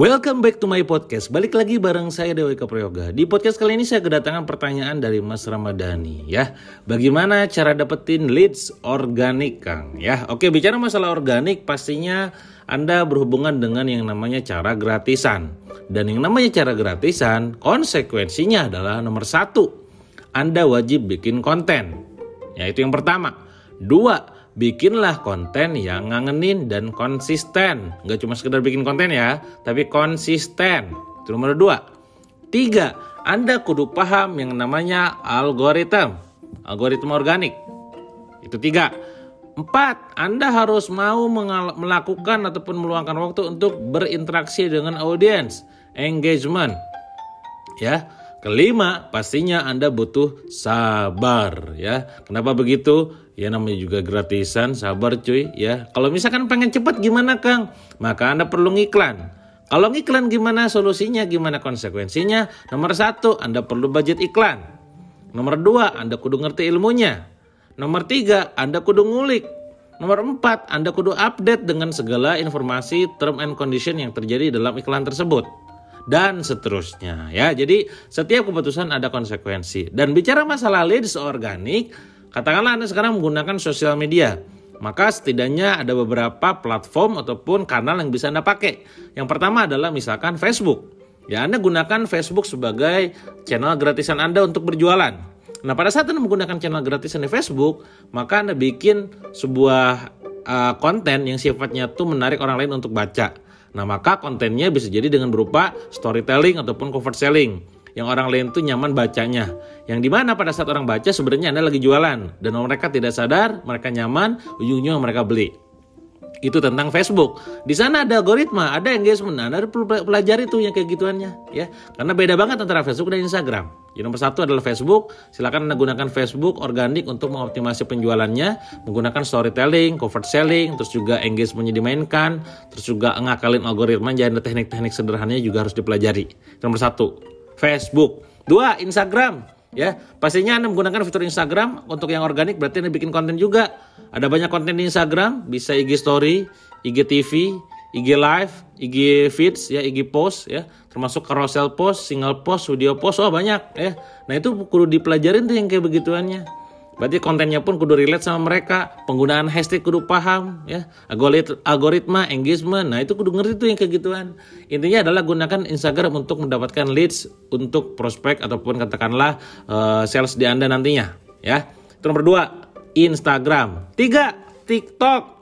Welcome back to my podcast. Balik lagi bareng saya Dewi Kaprayoga. Di podcast kali ini saya kedatangan pertanyaan dari Mas Ramadhani ya. Bagaimana cara dapetin leads organik Kang? Ya, oke bicara masalah organik pastinya Anda berhubungan dengan yang namanya cara gratisan. Dan yang namanya cara gratisan konsekuensinya adalah nomor satu. Anda wajib bikin konten. Ya itu yang pertama. Dua, bikinlah konten yang ngangenin dan konsisten. Nggak cuma sekedar bikin konten ya, tapi konsisten. Itu nomor dua. Tiga, Anda kudu paham yang namanya algoritma. Algoritma organik. Itu tiga. Empat, Anda harus mau melakukan ataupun meluangkan waktu untuk berinteraksi dengan audiens, engagement. Ya, Kelima, pastinya Anda butuh sabar ya. Kenapa begitu? Ya namanya juga gratisan, sabar cuy ya. Kalau misalkan pengen cepat gimana Kang? Maka Anda perlu ngiklan. Kalau ngiklan gimana solusinya, gimana konsekuensinya? Nomor satu, Anda perlu budget iklan. Nomor dua, Anda kudu ngerti ilmunya. Nomor tiga, Anda kudu ngulik. Nomor empat, Anda kudu update dengan segala informasi term and condition yang terjadi dalam iklan tersebut dan seterusnya ya. Jadi setiap keputusan ada konsekuensi. Dan bicara masalah leads organik, katakanlah Anda sekarang menggunakan sosial media. Maka setidaknya ada beberapa platform ataupun kanal yang bisa Anda pakai. Yang pertama adalah misalkan Facebook. Ya, Anda gunakan Facebook sebagai channel gratisan Anda untuk berjualan. Nah, pada saat Anda menggunakan channel gratisan di Facebook, maka Anda bikin sebuah uh, konten yang sifatnya tuh menarik orang lain untuk baca. Nah, maka kontennya bisa jadi dengan berupa storytelling ataupun cover selling yang orang lain tuh nyaman bacanya. Yang di mana pada saat orang baca sebenarnya Anda lagi jualan dan mereka tidak sadar, mereka nyaman, ujung-ujungnya mereka beli itu tentang Facebook. Di sana ada algoritma, ada engagement. Anda perlu pelajari tuh yang kayak gituannya, ya. Karena beda banget antara Facebook dan Instagram. Jadi nomor satu adalah Facebook. Silakan Anda gunakan Facebook organik untuk mengoptimasi penjualannya, menggunakan storytelling, covert selling, terus juga engagementnya dimainkan, terus juga ngakalin algoritma. Jadi teknik-teknik sederhananya juga harus dipelajari. Nomor satu, Facebook. Dua, Instagram. Ya pastinya anda menggunakan fitur Instagram. Untuk yang organik berarti anda bikin konten juga. Ada banyak konten di Instagram. Bisa IG Story IG TV IG Live IG Feeds ya IG Post ya. Termasuk carousel post single post video post. Oh banyak ya. Nah itu kudu dipelajarin tuh yang kayak begituannya Berarti kontennya pun kudu relate sama mereka. Penggunaan hashtag kudu paham ya. Algoritma, engagement. Nah, itu kudu ngerti tuh yang kayak gituan. Intinya adalah gunakan Instagram untuk mendapatkan leads untuk prospek ataupun katakanlah uh, sales di Anda nantinya ya. Itu nomor dua, Instagram. Tiga, TikTok.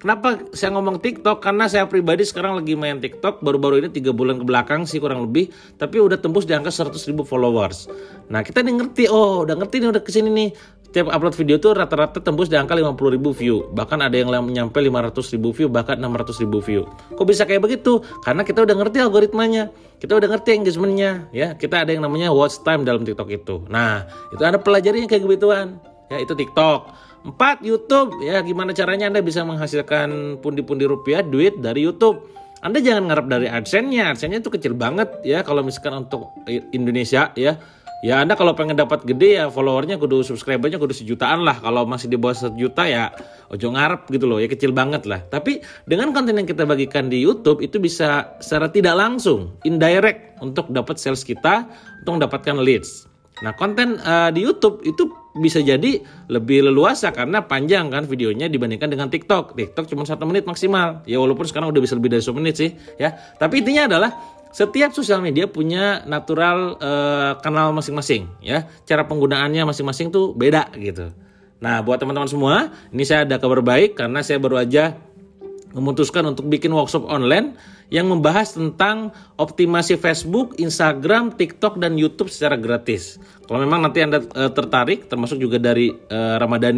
Kenapa saya ngomong TikTok? Karena saya pribadi sekarang lagi main TikTok baru-baru ini tiga bulan ke belakang sih kurang lebih, tapi udah tembus di angka 100 ribu followers. Nah kita nih ngerti, oh udah ngerti nih udah ke sini nih. Setiap upload video tuh rata-rata tembus di angka 50 ribu view, bahkan ada yang nyampe 500 ribu view, bahkan 600 ribu view. Kok bisa kayak begitu? Karena kita udah ngerti algoritmanya, kita udah ngerti engagementnya, ya. Kita ada yang namanya watch time dalam TikTok itu. Nah itu ada pelajarinya kayak begituan, ya itu TikTok. Empat, YouTube. Ya, gimana caranya Anda bisa menghasilkan pundi-pundi rupiah duit dari YouTube? Anda jangan ngarep dari AdSense-nya. AdSense-nya itu kecil banget ya kalau misalkan untuk Indonesia ya. Ya Anda kalau pengen dapat gede ya followernya kudu subscribernya kudu sejutaan lah. Kalau masih di bawah sejuta ya ojo ngarep gitu loh ya kecil banget lah. Tapi dengan konten yang kita bagikan di YouTube itu bisa secara tidak langsung indirect untuk dapat sales kita untuk mendapatkan leads. Nah konten uh, di YouTube itu bisa jadi lebih leluasa karena panjang kan videonya dibandingkan dengan TikTok. TikTok cuma satu menit maksimal. Ya walaupun sekarang udah bisa lebih dari satu menit sih ya. Tapi intinya adalah setiap sosial media punya natural uh, kanal masing-masing ya. Cara penggunaannya masing-masing tuh beda gitu. Nah buat teman-teman semua ini saya ada kabar baik karena saya baru aja memutuskan untuk bikin workshop online yang membahas tentang optimasi Facebook, Instagram, TikTok, dan YouTube secara gratis. Kalau memang nanti Anda e, tertarik, termasuk juga dari e,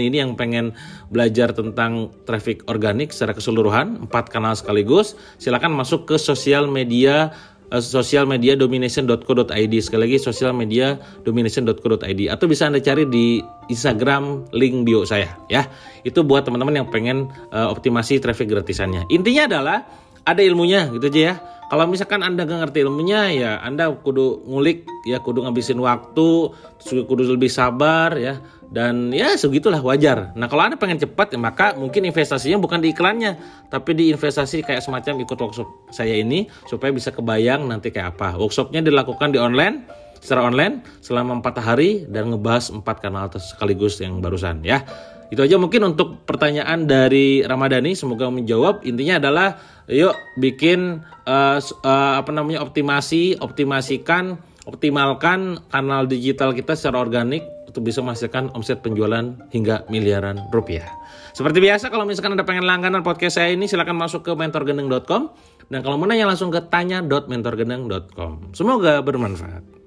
ini yang pengen belajar tentang traffic organik secara keseluruhan, empat kanal sekaligus, silakan masuk ke sosial media uh, sosial media domination.co.id sekali lagi sosial media domination.co.id atau bisa anda cari di Instagram link bio saya ya. Itu buat teman-teman yang pengen uh, optimasi traffic gratisannya. Intinya adalah ada ilmunya gitu aja ya Kalau misalkan Anda gak ngerti ilmunya ya Anda kudu ngulik ya kudu ngabisin waktu, kudu lebih sabar ya dan ya segitulah wajar. Nah kalau anda pengen cepat ya maka mungkin investasinya bukan di iklannya, tapi di investasi kayak semacam ikut workshop saya ini supaya bisa kebayang nanti kayak apa. Workshopnya dilakukan di online, secara online selama empat hari dan ngebahas empat kanal sekaligus yang barusan ya. Itu aja mungkin untuk pertanyaan dari Ramadhani. Semoga menjawab. Intinya adalah yuk bikin uh, uh, apa namanya optimasi, optimasikan, optimalkan kanal digital kita secara organik untuk bisa menghasilkan omset penjualan hingga miliaran rupiah. Seperti biasa kalau misalkan Anda pengen langganan podcast saya ini silahkan masuk ke mentorgendeng.com dan kalau mau nanya langsung ke tanya.mentorgendeng.com. Semoga bermanfaat.